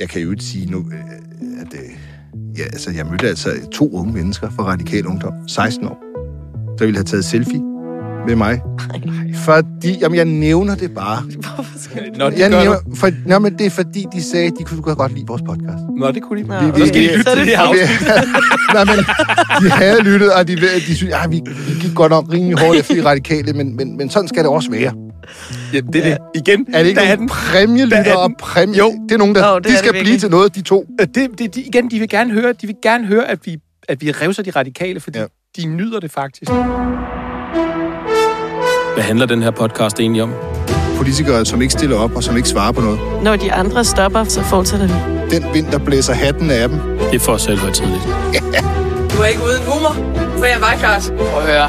Jeg kan jo ikke sige nu, øh, at øh, ja, altså, jeg mødte altså to unge mennesker fra Radikal Ungdom, 16 år, der ville have taget selfie med mig. Fordi, jamen jeg nævner det bare. Hvorfor skal det? Nå, det Jeg nævner, du. for, nå, men det er fordi, de sagde, de kunne godt lide vores podcast. Nå, det kunne de. Nå, Vi- vi- Så skal de lytte så til det her afsnit. Nej, men de havde lyttet, og de, de synes, ja, vi, vi gik godt nok rimelig hårdt efter de radikale, men, men, men sådan skal det også være. Ja, det er det. Igen, Er det ikke der er nogle den. præmielytter Der er og præmie? Jo. Det er nogen, der Jo, det de skal det blive til noget, de to. Det, det, de, igen, de vil gerne høre, de vil gerne høre, at vi, at vi revser de radikale, fordi Ja. ja. de nyder det faktisk. Hvad handler den her podcast egentlig om? Politikere, som ikke stiller op og som ikke svarer på noget. Når de andre stopper, så fortsætter vi. Den vind, der blæser hatten af dem. Det er for os selv for tidligt. Du er ikke uden humor, for jeg var klart. Prøv at høre,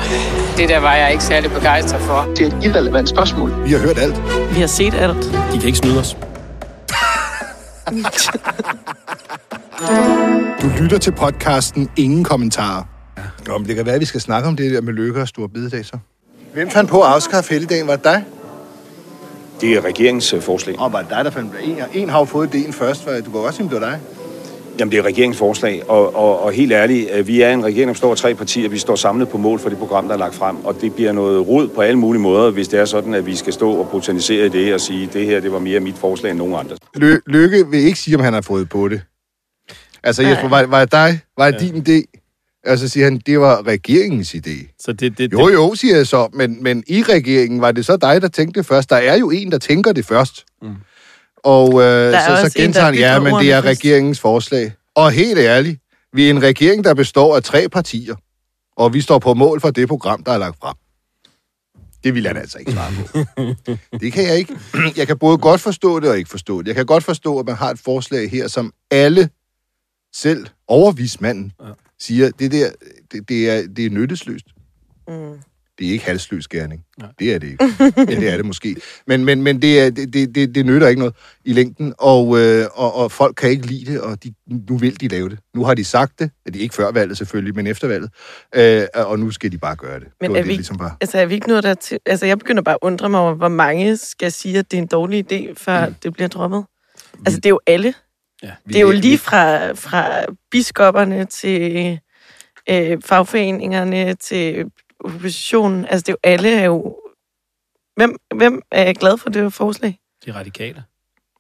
det der var jeg ikke særlig begejstret for. Det er et irrelevant spørgsmål. Vi har hørt alt. Vi har set alt. De kan ikke snyde os. Du lytter til podcasten Ingen Kommentarer. Nå, men det kan være, at vi skal snakke om det der med lykke og store bededag så. Hvem fandt på at afskaffe helligdagen? Var det dig? Det er regeringens øh, forslag. Og var det dig, der fandt en, en har jo fået ideen først, for du kan også sige, det var dig. Jamen, det er regeringens forslag, og, og, og helt ærligt, øh, vi er en regering, der består af tre partier. Vi står samlet på mål for det program, der er lagt frem, og det bliver noget rod på alle mulige måder, hvis det er sådan, at vi skal stå og botanisere i det og sige, det her det var mere mit forslag end nogen andre. Lø- Lykke vil ikke sige, om han har fået på det. Altså, Nej. Jesper, var, var det dig? Var det din idé? Og så siger han, det var regeringens idé. Så det, det, Jo, jo, siger jeg så, men, men i regeringen var det så dig, der tænkte det først. Der er jo en, der tænker det først. Mm. Og øh, så, så en, gentager han, ja, men det er først." regeringens forslag. Og helt ærligt, vi er en regering, der består af tre partier. Og vi står på mål for det program, der er lagt frem. Det vil han altså ikke svare på. det kan jeg ikke. Jeg kan både godt forstå det og ikke forstå det. Jeg kan godt forstå, at man har et forslag her, som alle, selv overvismanden, ja. siger, det der, det, det, er, det er nyttesløst. Mm. Det er ikke halsløs gerning. Det er det ikke. ja, det er det måske. Men, men, men det, er, det, det, det, det nytter ikke noget i længden, og, øh, og, og folk kan ikke lide det, og de, nu vil de lave det. Nu har de sagt det, at de ikke før valget selvfølgelig, men efter valget, øh, og nu skal de bare gøre det. Men det er det, vi- ligesom var. Altså, er vi ikke noget der til... Altså, jeg begynder bare at undre mig over, hvor mange skal sige, at det er en dårlig idé, før mm. det bliver droppet. Altså, det er jo alle. Ja. Det er jo lige fra, fra biskopperne til øh, fagforeningerne til oppositionen. Altså, det er jo alle er jo... Hvem, hvem er glad for det forslag? De radikale.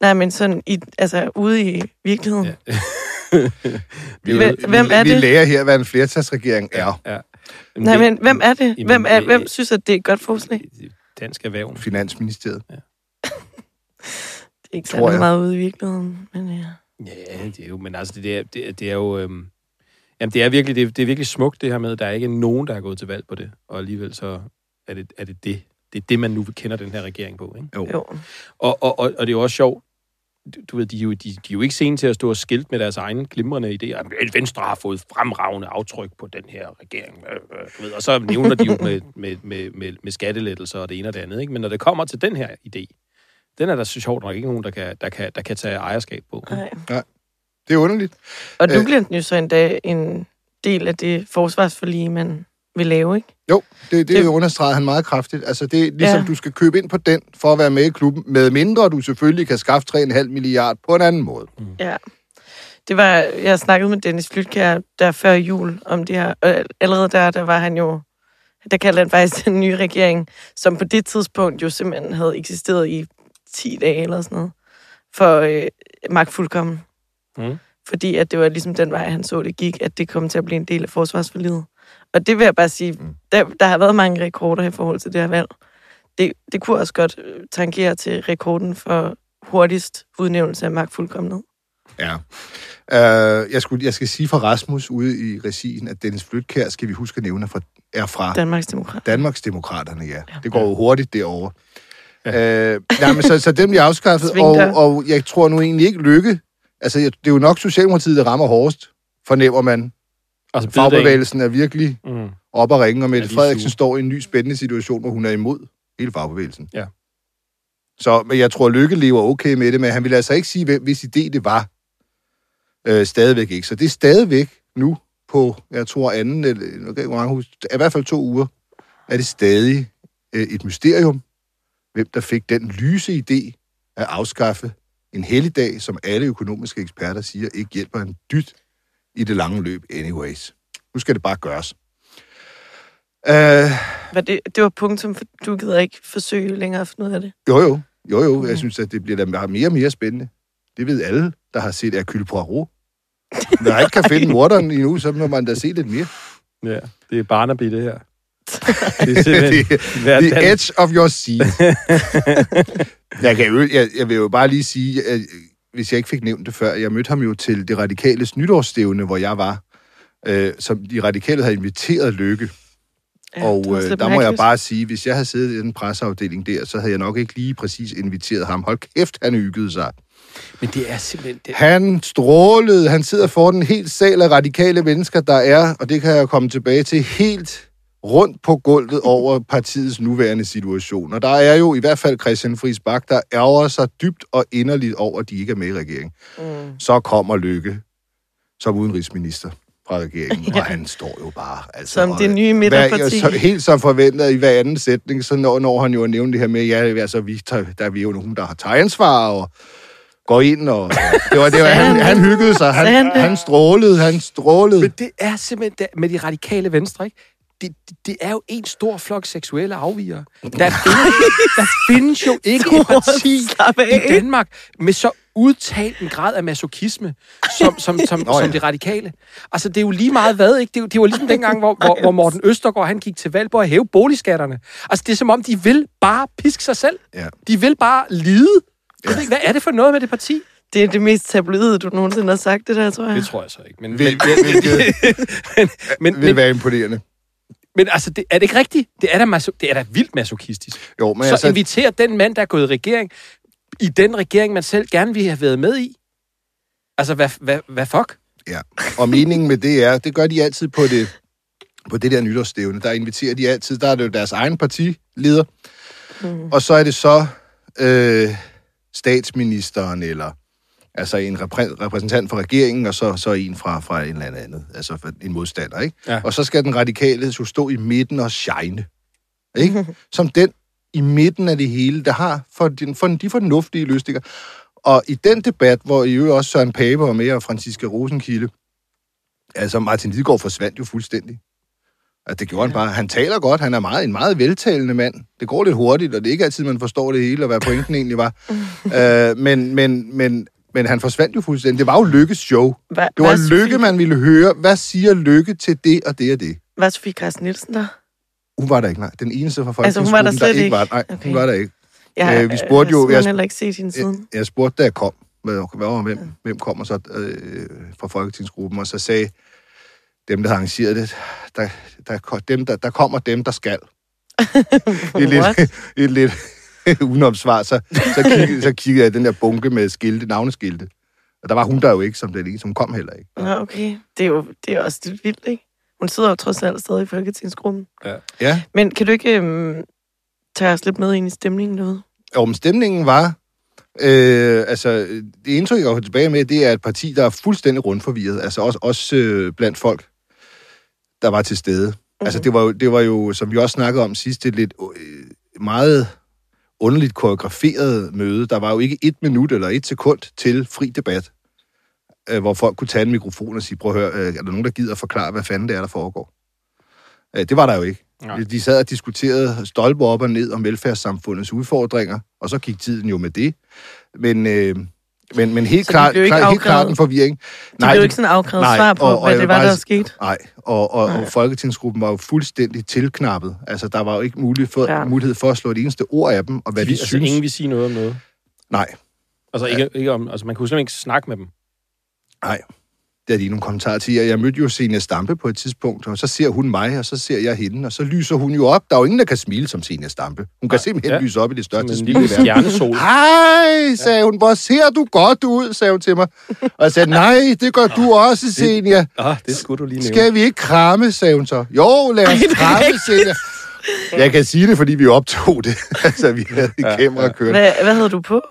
Nej, men sådan i, altså, ude i virkeligheden. Ja. Vi, Hvem- vi, hvem er vi det? lærer her, hvad en flertalsregering er. ja. Nej, men hvem er det? Jamen, Hvem, er, hvem synes, at det er et godt forslag? Dansk Erhverv. Finansministeriet. Det er ikke jeg. meget ude i virkeligheden, men ja. Ja, det er jo, men altså, det er, det, er- det er jo, øhm, jamen, det er virkelig, det er, det er virkelig smukt, det her med, at der er ikke nogen, der er gået til valg på det, og alligevel så er det er det, det. Det er det, man nu kender den her regering på, ikke? Jo. Jo. Og, og, og, og det er jo også sjovt, du, ved, de er, jo, de, de er jo ikke sene til at stå og skilt med deres egne glimrende idéer. Jamen, Venstre har fået fremragende aftryk på den her regering. øh, øh, Du ved, og så nævner de jo med, med, med, med, med skattelettelser og det ene og det andet. Ikke? Men når det kommer til den her idé, den er der så sjovt nok ikke nogen, der kan, der kan, der kan tage ejerskab på. Nej. Det er underligt. Og Øh. bliver den jo så endda en del af det forsvarsforlige, man vil lave, ikke? Jo, det, det, Det- understreger han meget kraftigt. Altså, det er ligesom, Ja. du skal købe ind på den, for at være med i klubben, med mindre du selvfølgelig kan skaffe 3,5 milliard på en anden måde. Ja. Det var, jeg snakkede med Dennis Flytkær der før jul om det her, og allerede der, der var han jo, der kaldte han faktisk den nye regering, som på det tidspunkt jo simpelthen havde eksisteret i 10 dage eller sådan noget, for øh, magt fuldkommen. Mm. Fordi at det var ligesom den vej, han så det gik, at det kom til at blive en del af forsvarsforlidet. Og det vil jeg bare sige, mm. der, der har været mange rekorder i forhold til det her valg. Det, det kunne også godt øh, tangere til rekorden for hurtigst udnævnelse af magtfuldkommenhed. Ja. Uh, jeg, skulle, jeg skal sige for Rasmus ude i regien, at Dennis Flytkær, skal vi huske at nævne, er fra, er fra Danmarks Demokrat. Danmarksdemokraterne, ja. Det går jo hurtigt derovre. Ja. Uh, nej, men så, så dem bliver afskaffet, og, og jeg tror nu egentlig ikke lykke. Altså, det er jo nok Socialdemokratiet, der rammer hårdest, fornemmer man. Altså, Fagbevægelsen er virkelig Mm. op at ringe, og Mette Ja, de er Frederiksen sure. står i en ny spændende situation, hvor hun er imod hele fagbevægelsen. Ja. Så men jeg tror, Lykke lever okay med det, men han vil altså ikke sige, hvem, hvis idé det var. Øh, stadigvæk ikke. Så det er stadigvæk nu på, jeg tror anden, eller huske, i hvert fald to uger, er det stadig øh, et mysterium, hvem der fik den lyse idé at afskaffe En helligdag, som alle økonomiske eksperter siger, ikke hjælper en dyt i det lange løb anyways. Nu skal det bare gøres. Uh, Var det, det var punktum, for du gider ikke forsøge længere at finde ud af det. jo, jo. Jo, jo. Jeg synes, at det bliver da mere og mere spændende. Det ved alle, der har set Hercule Poirot. Når jeg ikke kan finde morderen endnu, så må man da se lidt mere. Ja, det er Barnaby, det her. Det er The dag- edge of your seat. jeg, kan jo, jeg, jeg vil jo bare lige sige, at, hvis jeg ikke fik nævnt det før, jeg mødte ham jo til det radikales nytårsstævne, hvor jeg var, øh, som de radikale havde inviteret Lykke. Ja, og øh, der må jeg bare sige, hvis jeg havde siddet i den presseafdeling der, så havde jeg nok ikke lige præcis inviteret ham. Hold kæft, han hyggede sig. Men det er simpelthen... Det, Han strålede. Han sidder for den helt sal af radikale mennesker, der er, og det kan jeg komme tilbage til, helt rundt på gulvet over partiets nuværende situation. Og der er jo i hvert fald Christian Friis Bak, der ærger sig dybt og inderligt over, at de ikke er med i regeringen. Mm. Så kommer Lykke som udenrigsminister fra regeringen, og han står jo bare... Altså, Som og- det nye hver, midterparti. så, helt som forventet i hver anden sætning, så når, når han jo at nævne det her med, ja, altså, vi, tager, der er vi jo nogen, der har taget ansvar, og går ind, og det var, det var, han, han hyggede sig, han han, strålede, han strålede. Men det er simpelthen med de radikale venstre, ikke? Det, det, det er jo en stor flok seksuelle afvigere. Der findes, der findes jo ikke et parti i Danmark med så udtalt en grad af masochisme, som, som, som, Nå ja. som de radikale. Altså, det er jo lige meget hvad, ikke? Det, er det var ligesom dengang, hvor, hvor, hvor Morten Østergaard, han gik til valg på at hæve boligskatterne. Altså, det er som om, de vil bare piske sig selv. Ja. De vil bare lide. Jeg ved ikke, Hvad er det for noget med det parti? Det er det mest tabloide, du nogensinde har sagt, det der, tror jeg. Det tror jeg så ikke. Men, Vil, men, vil, hvilket men, vil men, være imponerende. Men altså, det, er det ikke rigtigt? Det er da, maso, det er da vildt masochistisk. Jo, men så altså, inviter den mand, der er gået i regering, i den regering, man selv gerne ville have været med i. Altså, hvad, hvad, hvad fuck? Ja, og meningen med det er, det gør de altid på det, på det der nytårsstævne. Der inviterer de altid, der er det jo deres egen partileder, mm. og så er det så øh, statsministeren, eller altså en repræ- repræsentant for regeringen, og så, så en fra, fra en eller anden, altså en modstander, ikke? Ja. Og så skal den radikale jo stå i midten og shine, ikke? Som den i midten af det hele, der har for, den, for de fornuftige løsninger. Og i den debat, hvor i øvrigt også Søren Pape var med, og Franziska Rosenkilde, altså Martin Lidegaard forsvandt jo fuldstændig. Altså, det gjorde han bare. Han taler godt, han er meget, en meget veltalende mand. Det går lidt hurtigt, og det er ikke altid, man forstår det hele, og hvad pointen egentlig var. øh, men, men, men, men han forsvandt jo fuldstændig. Det var jo Lykkes show. Hva, Det var Lykke, man ville høre. Hvad siger Lykke til det og det og det? Hvad er Sofie Carsten Nielsen der? Hun var der ikke, nej. Den eneste fra Altså, hun var der slet ikke ikke? var. Nej, Okay. hun var der ikke. Jeg Øh, vi spurgte jo- Jeg heller ikke set hende siden. Jeg, jeg spurgte, da jeg kom, hvad, hvad var, hvem, hvem kommer så øh, fra Folketingsgruppen, og så sagde dem, der har arrangeret det, der, der, dem, der, der kommer dem, der skal. Et lidt, What? et lidt udenom svar, så, så, kiggede, så kiggede jeg den der bunke med skilte, navneskilte. Og der var hun der jo ikke som den eneste, hun kom heller ikke. Nå, okay. Det er jo det er også lidt vildt, ikke? Hun sidder jo trods alt stadig i Folketingsgruppen. Ja, Men kan du ikke øhm, tage os lidt med ind i stemningen derude? og om stemningen var, øh, altså det indtryk, jeg har tilbage med, det er et parti, der er fuldstændig rundforvirret. Altså også, også øh, blandt folk, der var til stede. Mm-hmm. Altså det var, jo, det var jo, som vi også snakkede om sidst, et lidt øh, meget underligt koreograferet møde. Der var jo ikke et minut eller et sekund til fri debat, øh, hvor folk kunne tage en mikrofon og sige, prøv at høre, øh, er der nogen, der gider forklare, hvad fanden det er, der foregår? Øh, det var der jo ikke. Nej. De sad og diskuterede stolpe op og ned om velfærdssamfundets udfordringer, og så gik tiden jo med det. Men, øh, men, men helt, de blev ikke klar, helt klart afkrævet? en forvirring. De blev jo ikke sådan afkrævet nej, svar på, og- og hvad det var, bare der skete. Nej, og, og, Nej. og Folketingsgruppen var jo fuldstændig tilknappet. Altså, der var jo ikke mulighed for, Ja. ja. mulighed for at slå et eneste ord af dem, og hvad de, altså, synes. ingen vil sige noget om noget. Nej, Altså, ikke, ikke om, altså, man kunne simpelthen ikke snakke med dem. nej. Det er de nogle kommentarer til. Jeg mødte jo Senia Stampe på et tidspunkt, og så ser hun mig, og så ser jeg hende, og så lyser hun jo op. Der er jo ingen, der kan smile som Senia Stampe. Hun kan simpelthen ja. lyse op i det største en smil verden. stjernesol. Hej, sagde hun. Hvor ser du godt ud, sagde hun til mig. Og jeg sagde, nej, det gør du også, Senia. Ah, det skulle du lige nævne. Skal vi ikke kramme, sagde hun så. Jo, lad os kramme, Senia. Jeg kan sige det, fordi vi optog det. altså, vi havde et Ja, kamera ja. kørende. Hvad, hvad havde du på?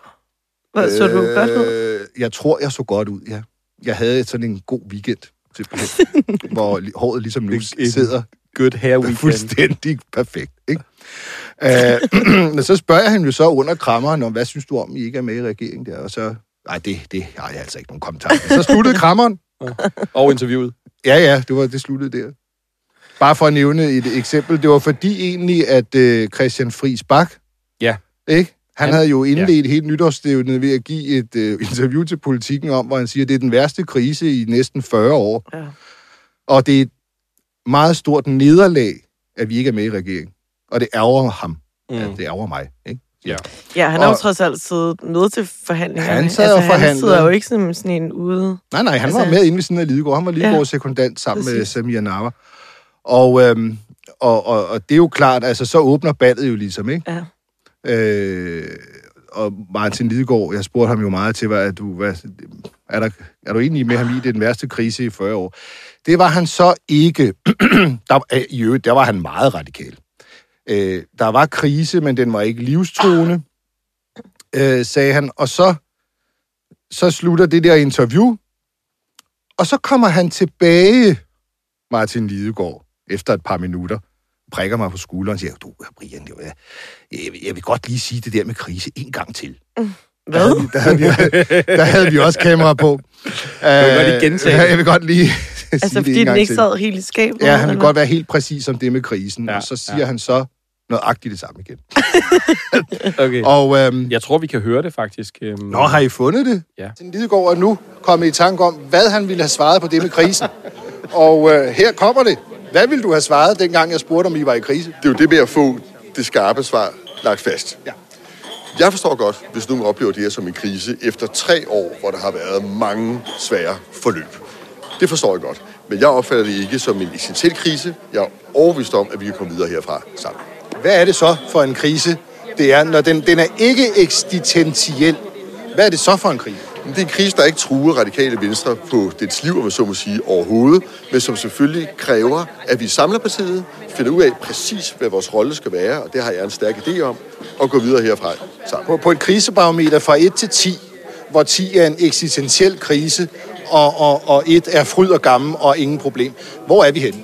Hvad, så du godt ud? Øh, Jeg tror, jeg så godt ud, ja. Jeg havde sådan en god weekend, simpelthen, hvor håret ligesom nu sidder Good hair weekend. fuldstændig perfekt. Ikke? Øh, så spørger jeg hende jo så under krammeren om, hvad synes du om, I ikke er med i regeringen der? Og så Nej, det, det har jeg altså ikke nogen kommentar. Så sluttede krammeren. Og interviewet. Ja, ja, det, var, det sluttede der. Bare for at nævne et eksempel. Det var fordi egentlig, at øh, Christian Friis Bak, Ja. ikke? Han, Han- havde jo indledt ja. helt nytårsstævnet ved at give et øh, interview til politikken om, hvor han siger, at det er den værste krise i næsten 40 år. Ja. Og det er et meget stort nederlag, at vi ikke er med i regeringen. Og det ærger ham. Mm. Ja, Mm. det ærger mig. Ikke? Ja. Ja, han har jo trods alt siddet med til forhandlingerne. Han sad altså, og Han forhandlede. sidder jo ikke som sådan en ude... Nej, nej, han Altså- var med inde ved siden af Lidegaard. Han var Lidegaards ja, sekundant sammen med. Samir Navar. Og, øhm, og, og, og det er jo klart, altså så åbner ballet jo ligesom, ikke? Ja. Øh, og Martin Lidegaard, jeg spurgte ham jo meget til, hvad, er, du, hvad, er, der, er du enig med ham i, det er den værste krise i 40 år? Det var han så ikke. der, øh, I øvrigt, der var han meget radikal. Øh, der var krise, men den var ikke livstruende, øh, sagde han. Og så, så slutter det der interview, og så kommer han tilbage, Martin Lidegaard, efter et par minutter, prikker mig på skulderen og siger, du, Brian, det var, jeg, jeg vil godt lige sige det der med krise en gang til. Hvad? Der havde, vi, der havde vi også kamera på. Jeg vil godt lige gentage det. Jeg vil godt lige sige Altså, det en fordi den ikke til. sad helt i skabet? Ja, han vil godt være helt præcis om det med krisen, Ja, og så siger ja. han så nøjagtigt det samme igen. Okay. Og øhm, Jeg tror, vi kan høre det faktisk. Øhm, Nå, har I fundet det? Ja. Lidegaard er nu kommet i tanke om, hvad han ville have svaret på det med krisen. Og øh, her kommer det. Hvad ville du have svaret, dengang jeg spurgte, om I var i krise? Det er jo det med at få det skarpe svar lagt fast. Ja. Jeg forstår godt, hvis nogen oplever det her som en krise efter tre år, hvor der har været mange svære forløb. Det forstår jeg godt. Men jeg opfatter det ikke som en essentiel krise. Jeg er overbevist om, at vi kan komme videre herfra sammen. Hvad er det så for en krise, det er, når den, den er ikke eksistentiel? Hvad er det så for en krise? Men det er en krise, der ikke truer radikale venstre på dets liv, om man så må sige, overhovedet, men som selvfølgelig kræver, at vi samler partiet, finder ud af præcis, hvad vores rolle skal være, og det har jeg en stærk idé om, og gå videre herfra sammen. På, på et krisebarometer fra 1 til 10, hvor 10 er en eksistentiel krise, og, og, og 1 er fryd og gammel og ingen problem. Hvor er vi henne?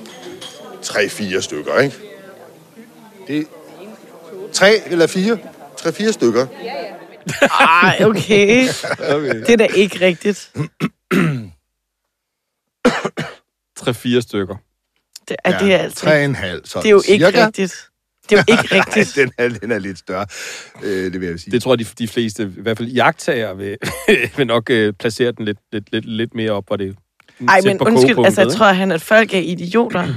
Tre-fire stykker, ikke? Det 3 eller 4? Tre-fire stykker. Ej, okay. Okay. Det er da ikke rigtigt. Tre-fire stykker. Det er, det er altså ikke. 3,5. Sådan Det er jo ikke cirka. rigtigt. Det er jo ikke Nej, rigtigt. den er, den er lidt større, øh, det vil jeg sige. Det tror jeg, de, de fleste, i hvert fald jagttager, vil, vil nok øh, placere den lidt, lidt, lidt, lidt mere op, hvor det Ej, tæt men undskyld, altså jeg ikke? tror, han, at folk er idioter.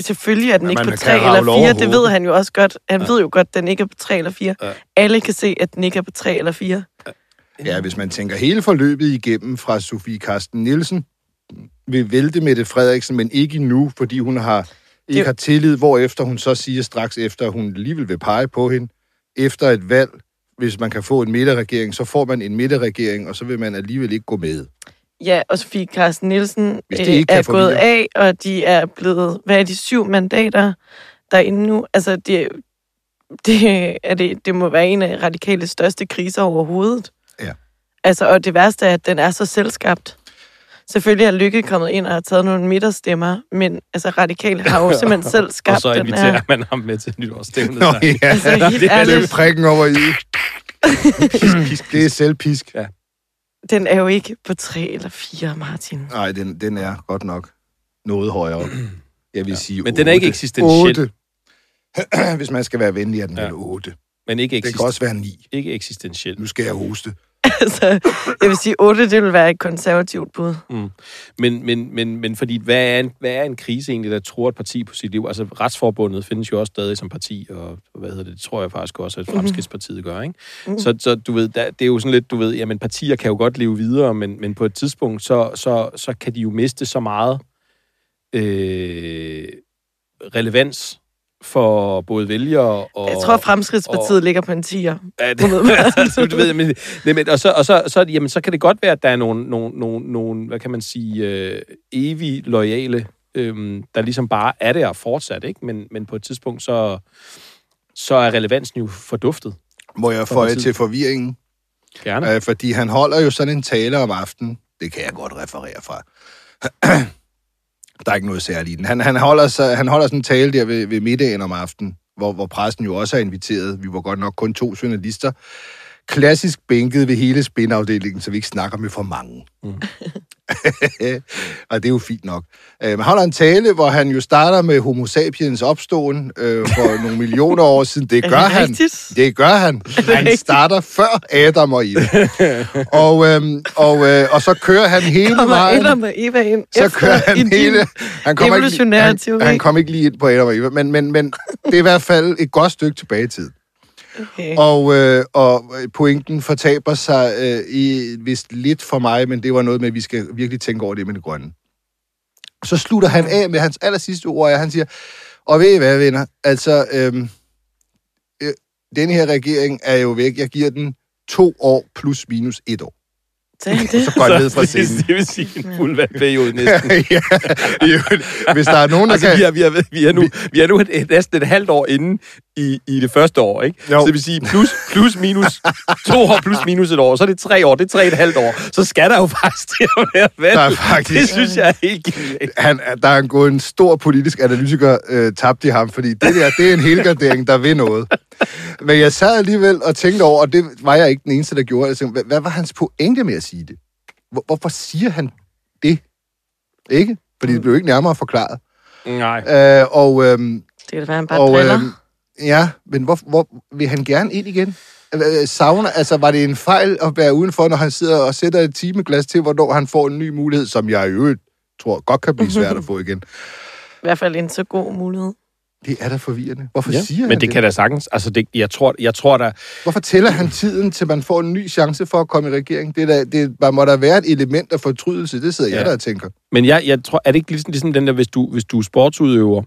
Selvfølgelig er den Men ikke på kan 3 rage eller over 4. Det ved han jo også godt. Han ved jo godt, at den ikke er på 3 eller 4. Ja. Alle kan se, at den ikke er på 3 eller 4. Ja, hvis man tænker hele forløbet igennem fra Sofie Karsten Nielsen, vil vælte Mette Frederiksen, men ikke nu, fordi hun har ikke Det- har tillid, hvorefter hun så siger straks efter, at hun alligevel vil pege på hende. Efter et valg, hvis man kan få en midterregering, så får man en midterregering, og så vil man alligevel ikke gå med. Ja, og Sofie Carsten Nielsen øh, er gået videre. af, og de er blevet, hvad er de, syv mandater derinde nu? Altså, det, det, er det, det må være en af radikale største kriser overhovedet. Ja. Altså, og det værste er, at den er så selvskabt. Selvfølgelig er Lykke kommet ind og har taget nogle midterstemmer, men altså, radikale har jo simpelthen selv skabt Og så den inviterer her. man ham med til nytårsstævnet. Nå, ja, Altså, det er lidt prikken over i. Pisk, pisk, det er selvpisk. Den er jo ikke på tre eller fire, Martin. Nej, den, den er godt nok noget højere. Jeg vil ja. sige Men den er ikke eksistentiel. Otte. Hvis man skal være venlig, er den Ja. vel 8. Men ikke, Det kan også være 9. ikke eksistentiel. Nu skal jeg hoste. Altså, jeg vil sige, otte, det vil være et konservativt bud. Men, men, men, men fordi, hvad er, en, hvad er en krise egentlig, der tror et parti på sit liv? Altså, Retsforbundet findes jo også stadig som parti, og hvad hedder det, det tror jeg faktisk også, at Fremskridspartiet gør, ikke? Mm. Så, så du ved, der, det er jo sådan lidt, du ved, jamen partier kan jo godt leve videre, men, men på et tidspunkt, så, så, så kan de jo miste så meget øh, relevans for både vælgere og... Jeg tror, Fremskridspartiet og- ligger på en 10'er. Ja, det, du ved, men, nej, men, og, så, og så, så, jamen, så kan det godt være, at der er nogle, nogle, nogle, nogle hvad kan man sige, øh, evig lojale, øh, der ligesom bare er der fortsat, ikke? Men, men på et tidspunkt, så, så er relevansen jo forduftet. Må jeg For føje til forvirringen? Gerne. Øh, fordi han holder jo sådan en tale om aftenen. Det kan jeg godt referere fra. der er ikke noget særligt i den. Han, han, holder, sig, han holder sådan en tale der ved, ved middagen om aftenen, hvor, hvor pressen jo også er inviteret. Vi var godt nok kun to journalister. klassisk bænket ved hele spinafdelingen, så vi ikke snakker med for mange. Mm. og det er jo fint nok. Øh, man holder en tale, hvor han jo starter med homo sapiens opståen øh, for nogle millioner år siden. Det gør det han. Det gør han. Han starter før Adam og Eva. og, øhm, og, øh, og så kører han hele Kommer vejen. Adam og Eva ind Så kører han hele... Han kommer, ikke, han, han kom ikke lige ind på Adam og Eva, men, men, men det er i hvert fald et godt stykke tilbage i tid. Okay. Og, øh, og pointen fortaber sig øh, i vist lidt for mig, men det var noget med, at vi skal virkelig tænke over det med det grønne. Så slutter han af med hans aller sidste ord, og han siger, og ved I hvad, venner, altså, øhm, øh, den her regering er jo væk. Jeg giver den to år plus minus et år. Det? så går han ned fra det, scenen. det vil sige en fuld vandperiode næsten. ja, hvis der er nogen, der Altså, kan... vi er, vi er, vi er nu, vi er nu et, et, næsten et halvt år inde i, i det første år, ikke? Jo. Så det vil sige plus, plus minus to år plus minus et år, så er det tre år, det er tre et halvt år. Så skal der jo faktisk til at være valg. Der er faktisk- Det synes jeg er helt genialt. han, der er gået en stor politisk analytiker øh, tabt i ham, fordi det der, det er en helgardering, der vil noget. Men jeg sad alligevel og tænkte over, og det var jeg ikke den eneste, der gjorde. Jeg tænkte, hvad, hvad var hans pointe med at sige det? Hvor, hvorfor siger han det? Ikke? Fordi det blev ikke nærmere forklaret. Nej. Øh, og øhm, Det kan da være, han bare og driller. øhm, ja, men hvor, hvor vil han gerne ind igen? Savner, altså var det en fejl at være udenfor, når han sidder og sætter et timeglas til, hvornår han får en ny mulighed, som jeg i øvrigt tror godt kan blive svært at få igen. I hvert fald en så god mulighed. Det er da forvirrende. Hvorfor Ja, siger han men det kan da sagtens. Altså, det, jeg, tror, jeg tror der... Hvorfor tæller han tiden, til man får en ny chance for at komme i regering? Det, er da, det der må der være et element af fortrydelse. Det sidder ja. jeg der og tænker. Men jeg, jeg tror, er det ikke ligesom, ligesom den der, hvis du, hvis du er sportsudøver,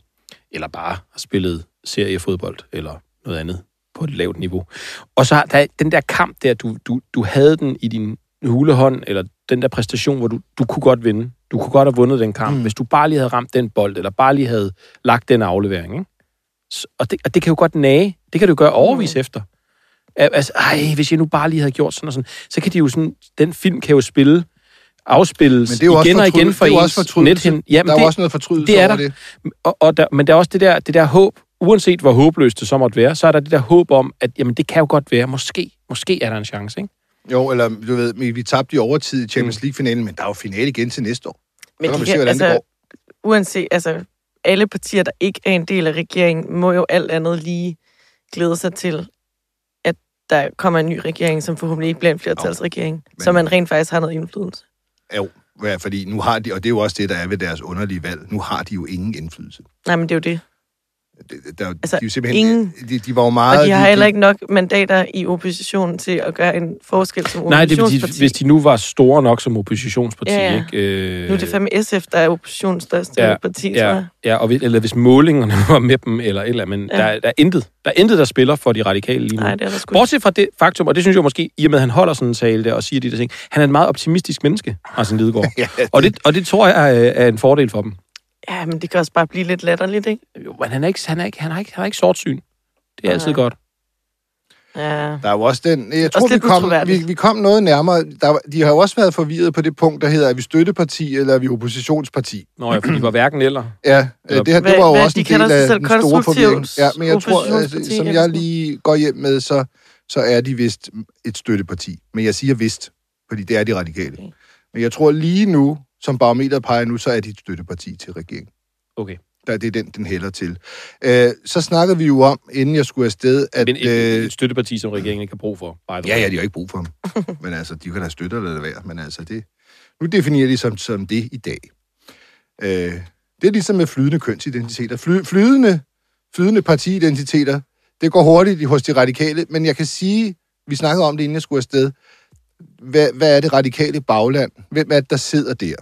eller bare har spillet seriefodbold, eller noget andet på et lavt niveau, og så der den der kamp der, du, du, du havde den i din hulehånd, eller den der præstation, hvor du, du kunne godt vinde. Du kunne godt have vundet den kamp, mm. hvis du bare lige havde ramt den bold, eller bare lige havde lagt den aflevering. Ikke? Og, det, og det kan jo godt nage. Det kan du gøre overvis mm. efter. Al- Altså, ej, hvis jeg nu bare lige havde gjort sådan og sådan, så kan de jo sådan, den film kan jo spille, afspilles Men det er jo også, igen og fortryd- igen for det er jo ens også nethen. Jamen, der er det, jo også noget fortrydelse det er over der. det. og, og der, men der er også det der, det der håb, uanset hvor håbløst det så måtte være, så er der det der håb om, at jamen, det kan jo godt være, måske, måske er der en chance, ikke? Jo, eller du ved, vi tabte i overtid i Champions League-finalen, men der er jo finale igen til næste år. Men Så kan de vi se, hvordan det altså, går. uanset, altså, alle partier, der ikke er en del af regeringen, må jo alt andet lige glæde sig til, at der kommer en ny regering, som forhåbentlig ikke bliver en flertalsregering, men- så man rent faktisk har noget indflydelse. Jo, ja, fordi nu har de, og det er jo også det, der er ved deres underlige valg, nu har de jo ingen indflydelse. Nej, men det er jo det. Det, der, Altså, de, er simpelthen, ingen- de, de var jo meget... Og de har heller ikke nok mandater i oppositionen til at gøre en forskel som Nej, det vil sige, oppositionsparti. hvis de nu var store nok som oppositionsparti, Ja, ja. ikke? Øh, Nu er det fandme SF, der er oppositionens største Ja, parti, Ja, jeg. ja og hvis, eller hvis målingerne var med dem, eller et eller andet, men Ja. der, der, er intet, der er intet, der spiller for de radikale lige nu. Nej, det er der sgu ikke. Bortset fra det faktum, og det synes jeg måske, i og med, at han holder sådan en tale der og siger de der ting, han er et meget optimistisk menneske, Arsene Lidegaard. Ja, og, det, og det tror jeg er, er en fordel for dem. Ja, men det kan også bare blive lidt latterligt, ikke? Jo, men han er ikke, han er ikke, han er ikke, han er ikke sortsyn. Det er altid Nej. godt. Ja. Der er jo også den... Jeg tror, vi kom, vi, vi kom noget nærmere. Der, de har jo også været forvirret på det punkt, der hedder, er vi støtteparti, eller er vi oppositionsparti? Nå ja, for de var hverken eller. Ja, Eller- det, her, det var jo hvad, også de en del af selv den store forvirring. Ja, men jeg tror, altså, som jeg lige går hjem med, så, så er de vist et støtteparti. Men jeg siger vist, fordi det er de radikale. Okay. Men jeg tror lige nu, som barometeret peger nu, så er de et støtteparti til regeringen. Okay. Der, det er den, den hælder til. Øh, så snakkede vi jo om, inden jeg skulle afsted, at... Men et, øh, et støtteparti, som regeringen ikke har brug for. by Ja, ja, de har ikke brug for ham. men altså, de kan da støtte eller lade være. Men altså, det, nu definerer de som, som det i dag. Øh, det er ligesom med flydende kønsidentiteter. Fly, flydende, flydende partiidentiteter, det går hurtigt hos de radikale, men jeg kan sige, vi snakkede om det, inden jeg skulle afsted, hvad, hvad er det radikale bagland? Hvem er det, der sidder der?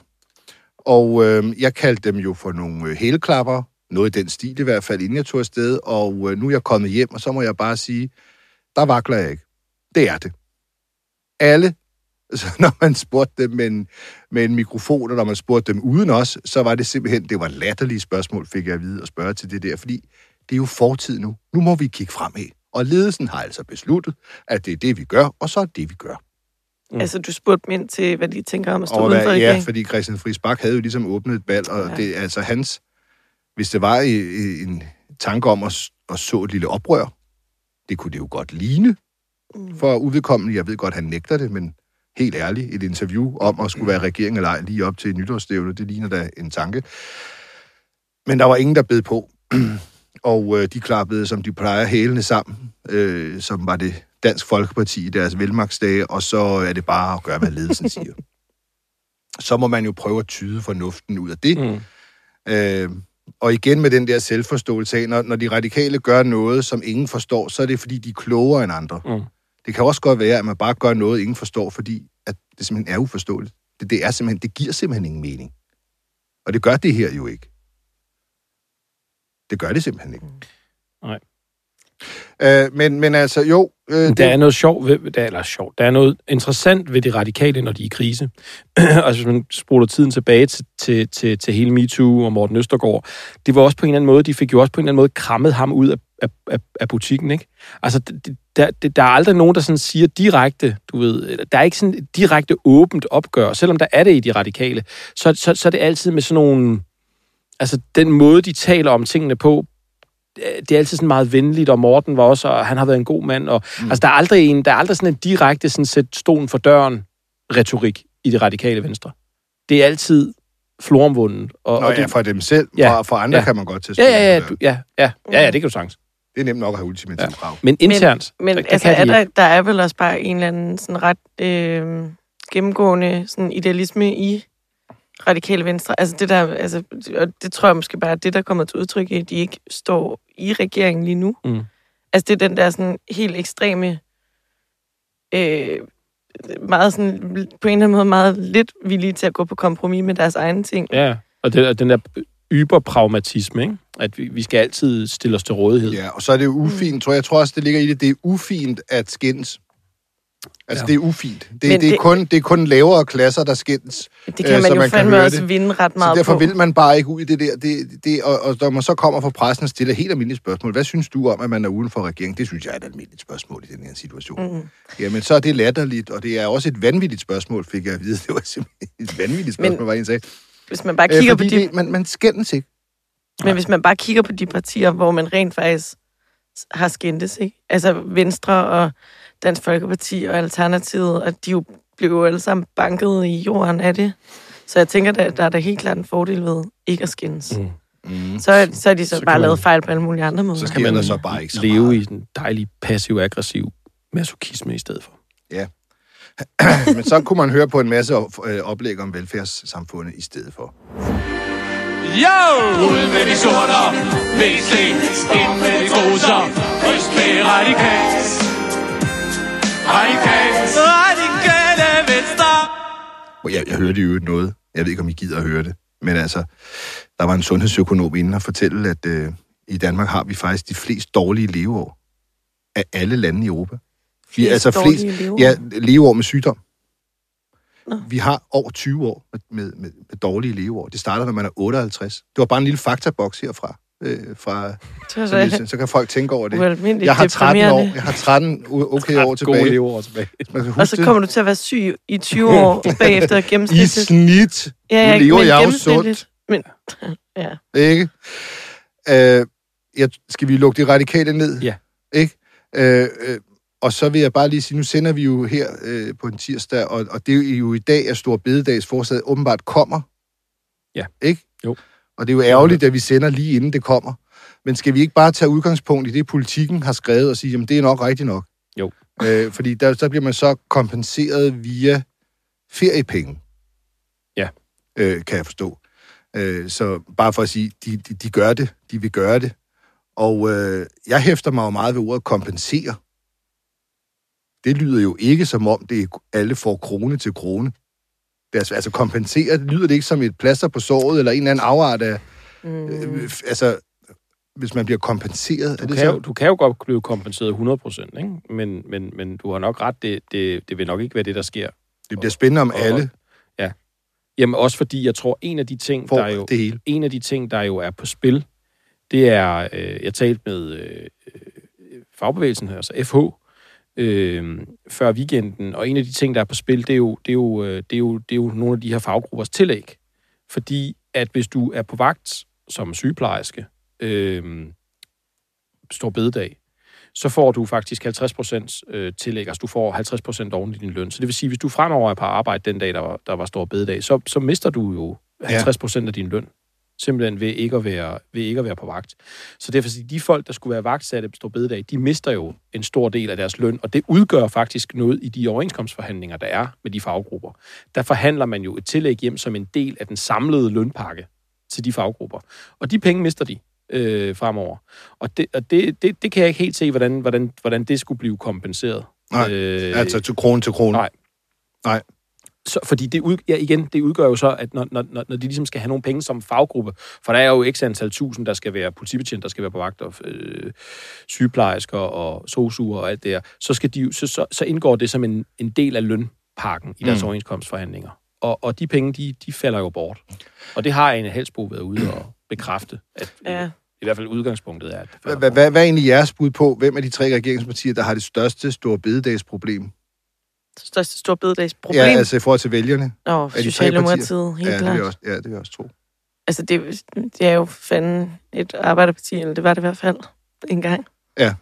Og øh, jeg kaldte dem jo for nogle øh, hælklapper, noget i den stil i hvert fald, inden jeg tog afsted, og øh, nu er jeg kommet hjem, og så må jeg bare sige, der vakler jeg ikke. Det er det. Alle, så når man spurgte dem med en, med en mikrofon, og når man spurgte dem uden os, så var det simpelthen, det var latterlige spørgsmål, fik jeg at vide at spørge til det der, fordi det er jo fortid nu. Nu må vi kigge fremad. Og ledelsen har altså besluttet, at det er det, vi gør, og så er det, vi gør. Mm. Altså, du spurgte dem ind til, hvad de tænker om at stå Og uden for hvad, ja, regeringen. fordi Christian Friis Bak havde jo ligesom åbnet et bal, og Ja. det er altså hans, hvis det var i, i, en tanke om at, at så et lille oprør, det kunne det jo godt ligne. for uvedkommende. Jeg ved godt, han nægter det, men helt ærligt, et interview om at skulle være regering eller ej lige op til nytårsstævnet, det ligner da en tanke. Men der var ingen, der bed på. og øh, de klappede, som de plejer, hælene sammen, øh, som var det Dansk Folkeparti i deres velmagtsdage, og så er det bare at gøre, hvad ledelsen siger. Så må man jo prøve at tyde fornuften ud af det. Mm. Øh, og igen med den der selvforståelse af, når, når de radikale gør noget, som ingen forstår, så er det, fordi de er klogere end andre. Mm. Det kan også godt være, at man bare gør noget, ingen forstår, fordi at det simpelthen er uforståeligt. Det, det, er simpelthen, det giver simpelthen ingen mening. Og det gør det her jo ikke. Det gør det simpelthen ikke. Nej. Øh, men, men altså, jo... Øh, Der det, er noget sjovt ved, der, eller sjovt, der er noget interessant ved de radikale, når de er i krise. altså, hvis man spoler tiden tilbage til, til, til, til hele MeToo og Morten Østergaard, det var også på en eller anden måde, de fik jo også på en eller anden måde krammet ham ud af, af, af, af butikken, ikke? Altså, det, der, det, der er aldrig nogen, der sådan siger direkte, du ved, der er ikke sådan et direkte åbent opgør, selvom der er det i de radikale, så, så, så er det altid med sådan nogle, altså den måde, de taler om tingene på, det er altid sådan meget venligt, og Morten var også, og han har været en god mand, og mm. altså der er aldrig en, der er aldrig sådan en direkte sådan sæt stolen for døren retorik i det radikale venstre. Det er altid floromvunden. Og, Nå og ja, det, for dem selv. Ja. For, for andre Ja. kan man godt til ja, ja, ja, du, ja, ja, ja, ja, det kan du sagtens. Det er nemt nok at have ultimative ja. krav. Men internt, Men der, der altså, er de der, der er vel også bare en eller anden sådan ret øh, gennemgående sådan idealisme i radikale venstre. Altså det der, altså, og det tror jeg måske bare er det, der kommer til udtryk i, at de ikke står i regeringen lige nu. Mm. Altså det er den der sådan helt ekstreme, øh, meget sådan, på en eller anden måde meget lidt villige til at gå på kompromis med deres egne ting. Ja, og og den der yberpragmatisme, ikke? at vi, vi skal altid stille os til rådighed. Ja, og så er det jo ufint, tror jeg. Jeg tror også, det ligger i det. Det er ufint at skændes. Altså, Ja. det er ufint. Det, det, er kun, det er kun lavere klasser, der skændes. Det kan Øh, man så jo man kan fandme høre også det. vinde ret Så meget derfor på. vil man bare ikke ud i det der. Det, det, og, og når man så kommer fra pressen og stiller helt almindelige spørgsmål. Hvad synes du om, at man er uden for regeringen? Det synes jeg er et almindeligt spørgsmål i den her situation. Mm. Jamen, så er det latterligt, og det er også et vanvittigt spørgsmål, fik jeg at vide. Det var simpelthen et vanvittigt spørgsmål, Men- var en sagde. Hvis man bare Øh, kigger på fordi de det, man, man skændes ikke. Men hvis man bare kigger på de partier, hvor man rent faktisk har skændtes, ikke? Altså Venstre og Dansk Folkeparti og Alternativet, og de jo blev jo alle sammen banket i jorden af det. Så jeg tænker, at der er da helt klart en fordel ved ikke at skændes. Mm. Mm. Så, så er de så, Så bare man- lavet fejl på alle mulige andre måder. Så kan sker man der så bare ikke så leve meget. i den dejlige passiv-aggressiv masochisme i stedet for. Men så kunne man høre på en masse øh, oplæg om velfærdssamfundet i stedet for. Yo! Ud med de sorter, VC, ind med de goser, ryst med radikalt. Jeg, jeg hørte jo noget. Jeg ved ikke, om I gider at høre det. Men altså, der var en sundhedsøkonom inde og fortælle, at øh, i Danmark har vi faktisk de flest dårlige leveår af alle lande i Europa. Vi, Flest altså flest, dårlige leveår? ja, leveår med sygdom. Nå. Vi har over 20 år med, med, med, med dårlige leveår. Det starter, når man er 58. Det var bare en lille faktaboks herfra. Øh, fra, Det så, så så kan folk tænke over det. Jeg har 13 år. Jeg har 13 u- okay år Gode tilbage. leveår tilbage. Man kan Og huske så kommer du til at være syg i 20 år bagefter det. I snit. Ja, nu lever jeg jo gennemsnitligt. Men, ja. Ikke? Øh, jeg, skal vi lukke de radikale ned? Ja. Ikke? Øh, øh, og så vil jeg bare lige sige, nu sender vi jo her øh, på en tirsdag, og, og det er jo i dag, at Stor Bededags forslag åbenbart kommer. Ja. Ikke? Jo. Og det er jo ærgerligt, at vi sender lige inden det kommer. Men skal vi ikke bare tage udgangspunkt i det, politikken har skrevet, og sige, jamen det er nok rigtigt nok? Jo. Øh, fordi der, så bliver man så kompenseret via feriepenge. Ja. Øh, kan jeg forstå. Øh, så bare for at sige, de, de, de gør det. De vil gøre det. Og øh, jeg hæfter mig jo meget ved ordet kompensere. Det lyder jo ikke som om, det er, alle får krone til krone. Det er, altså- kompensere, det lyder det ikke som et plaster på såret, eller en eller anden afart af... Mm. Øh, f- altså, hvis man bliver kompenseret, er Du det kan, så? jo, du kan jo godt blive kompenseret 100%, ikke? Men, men, men du har nok ret, det, det, det vil nok ikke være det, der sker. Det bliver spændende om Og- alle Jamen også fordi, jeg tror, en af de ting, får der er jo, det hele. en af de ting, der jo er på spil, det er, øh, jeg talte med øh, øh, fagbevægelsen, altså FH, øh, før weekenden, og en af de ting, der er på spil, det er jo, det er jo, øh, det er jo, det er jo nogle af de her faggruppers tillæg. Fordi at hvis du er på vagt som sygeplejerske, øh, stor bededag, så får du faktisk 50 procent øh, tillæg, altså du får 50 procent oven i din løn. Så det vil sige, hvis du fremover er på arbejde den dag, der var, der var stor bededag, så, så mister du jo 50 procent af din løn. Simpelthen ved ikke, at være, ved ikke at være på vagt. Så derfor sige, de folk, der skulle være vagtsatte på stor bededag, de mister jo en stor del af deres løn, og det udgør faktisk noget i de overenskomstforhandlinger, der er med de faggrupper. Der forhandler man jo et tillæg hjem som en del af den samlede lønpakke til de faggrupper. Og de penge mister de øh, fremover. Og, det, og det, det, det kan jeg ikke helt se, hvordan, hvordan, hvordan det skulle blive kompenseret. Nej, øh, altså til krone til krone. Nej. Nej. Så, fordi det, ud, ja, igen, det udgør jo så, at når, når, når de ligesom skal have nogle penge som faggruppe, for der er jo x antal tusind, der skal være politibetjent, der skal være på vagt, og øh, sygeplejersker og sosuer og alt det her, så, skal de, så, så, så indgår det som en, en del af lønpakken i deres mm. overenskomstforhandlinger. Og, og de penge, de, de falder jo bort. Og det har Ane Helsbo været ude og bekræfte, at Ja. i hvert fald udgangspunktet er, at det Hvad, hvad, hvad er egentlig jeres bud på, hvem af de tre regeringspartier, der har det største store bededagsproblem? Største store bededagsproblem. Ja, altså i forhold til vælgerne. Nå, Socialdemokratiet, helt ja, det vil klart. jeg også, ja, det vil jeg også tro. Altså, det, det er jo fanden et arbejderparti, eller det var det i hvert fald engang. Ja.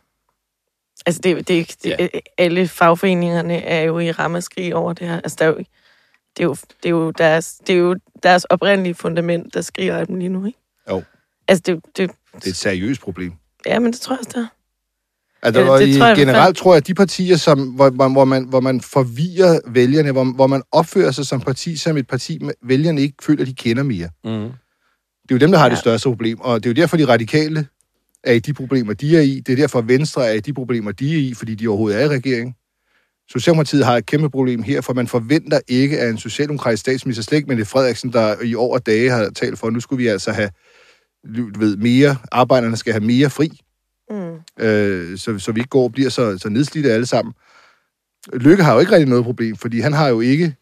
Altså, det, det, det, Ja. alle fagforeningerne er jo i rammeskrig over det her. Altså, der er jo, det, er jo, det, er jo deres, det er jo deres oprindelige fundament, der skriger af dem lige nu, ikke? Jo. Altså, det, det, Det er et seriøst problem. ja, men det tror jeg også, det er. Altså, og det i, tror jeg generelt tror jeg, at de partier, som, hvor, hvor, hvor, man, hvor man forvirrer vælgerne, hvor, hvor man opfører sig som parti, som et parti, med- vælgerne ikke føler, de kender mere. Mm. Det er jo dem, der har ja. det største problem, og det er jo derfor, de radikale er i de problemer, de er i. Det er derfor, Venstre er i de problemer, de er i, fordi de overhovedet er i regering. Socialdemokratiet har et kæmpe problem her, for man forventer ikke, at en socialdemokratisk statsminister, slet ikke Mette Frederiksen, der i år og dage har talt for, at nu skulle vi altså have du ved, mere, arbejderne skal have mere fri, Mm. øh, så, så vi ikke går og bliver så, så nedslidte alle sammen. Lykke har jo ikke rigtig noget problem, fordi han har jo ikke...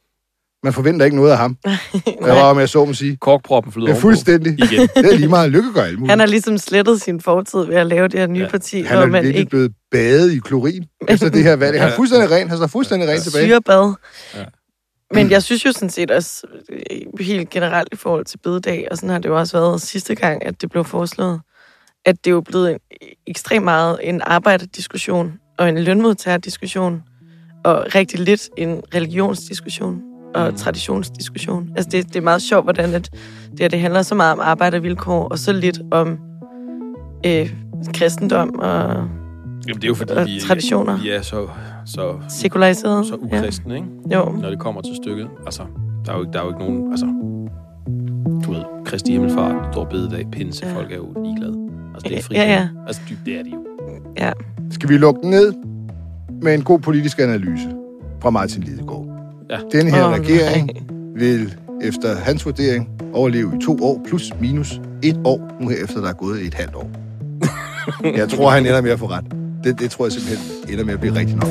Man forventer ikke noget af ham. Jeg var om jeg så må sige. Korkproppen flyder Det er ovenpå. fuldstændig. Igen. Det er lige meget. Lykke gør alt muligt. Han har ligesom slettet sin fortid ved at lave det her nye Ja. ja. parti, Han er man virkelig ikke blevet badet i klorin efter det her valg. Han er fuldstændig ren. Han er fuldstændig ren tilbage. syrebad. Ja. Ja. Men jeg synes jo sådan set også, øh, helt generelt i forhold til bededag, og sådan har det jo også været sidste gang, at det blev foreslået, at det er jo blevet en, ekstremt meget en arbejderdiskussion og en lønmodtagerdiskussion, og rigtig lidt en religionsdiskussion og Mm. traditionsdiskussion. Altså det, det er meget sjovt, hvordan at det, her, det handler så meget om arbejdervilkår, og så lidt om øh, kristendom og Jamen, det er jo fordi, Og vi, traditioner. vi er så, så, sekulariseret. så ukristne, ikke? Ja. Jo. når det kommer til stykket. Altså, der er jo, ikke- der er jo ikke nogen... Altså, du ved, Kristi Himmelfart, Stor Bededag, Pinse, Ja. folk er jo ligeglade. Altså, det er fri. Ja, ja. Altså, det er de jo. Ja. Skal vi lukke den ned med en god politisk analyse fra Martin Lidegaard? Ja. Den her Åh, regering vil efter hans vurdering overleve i to år, plus minus et år, nu her efter der er gået et halvt år. Jeg tror, han ender med at få ret. Det, det tror jeg simpelthen ender med at blive rigtigt nok.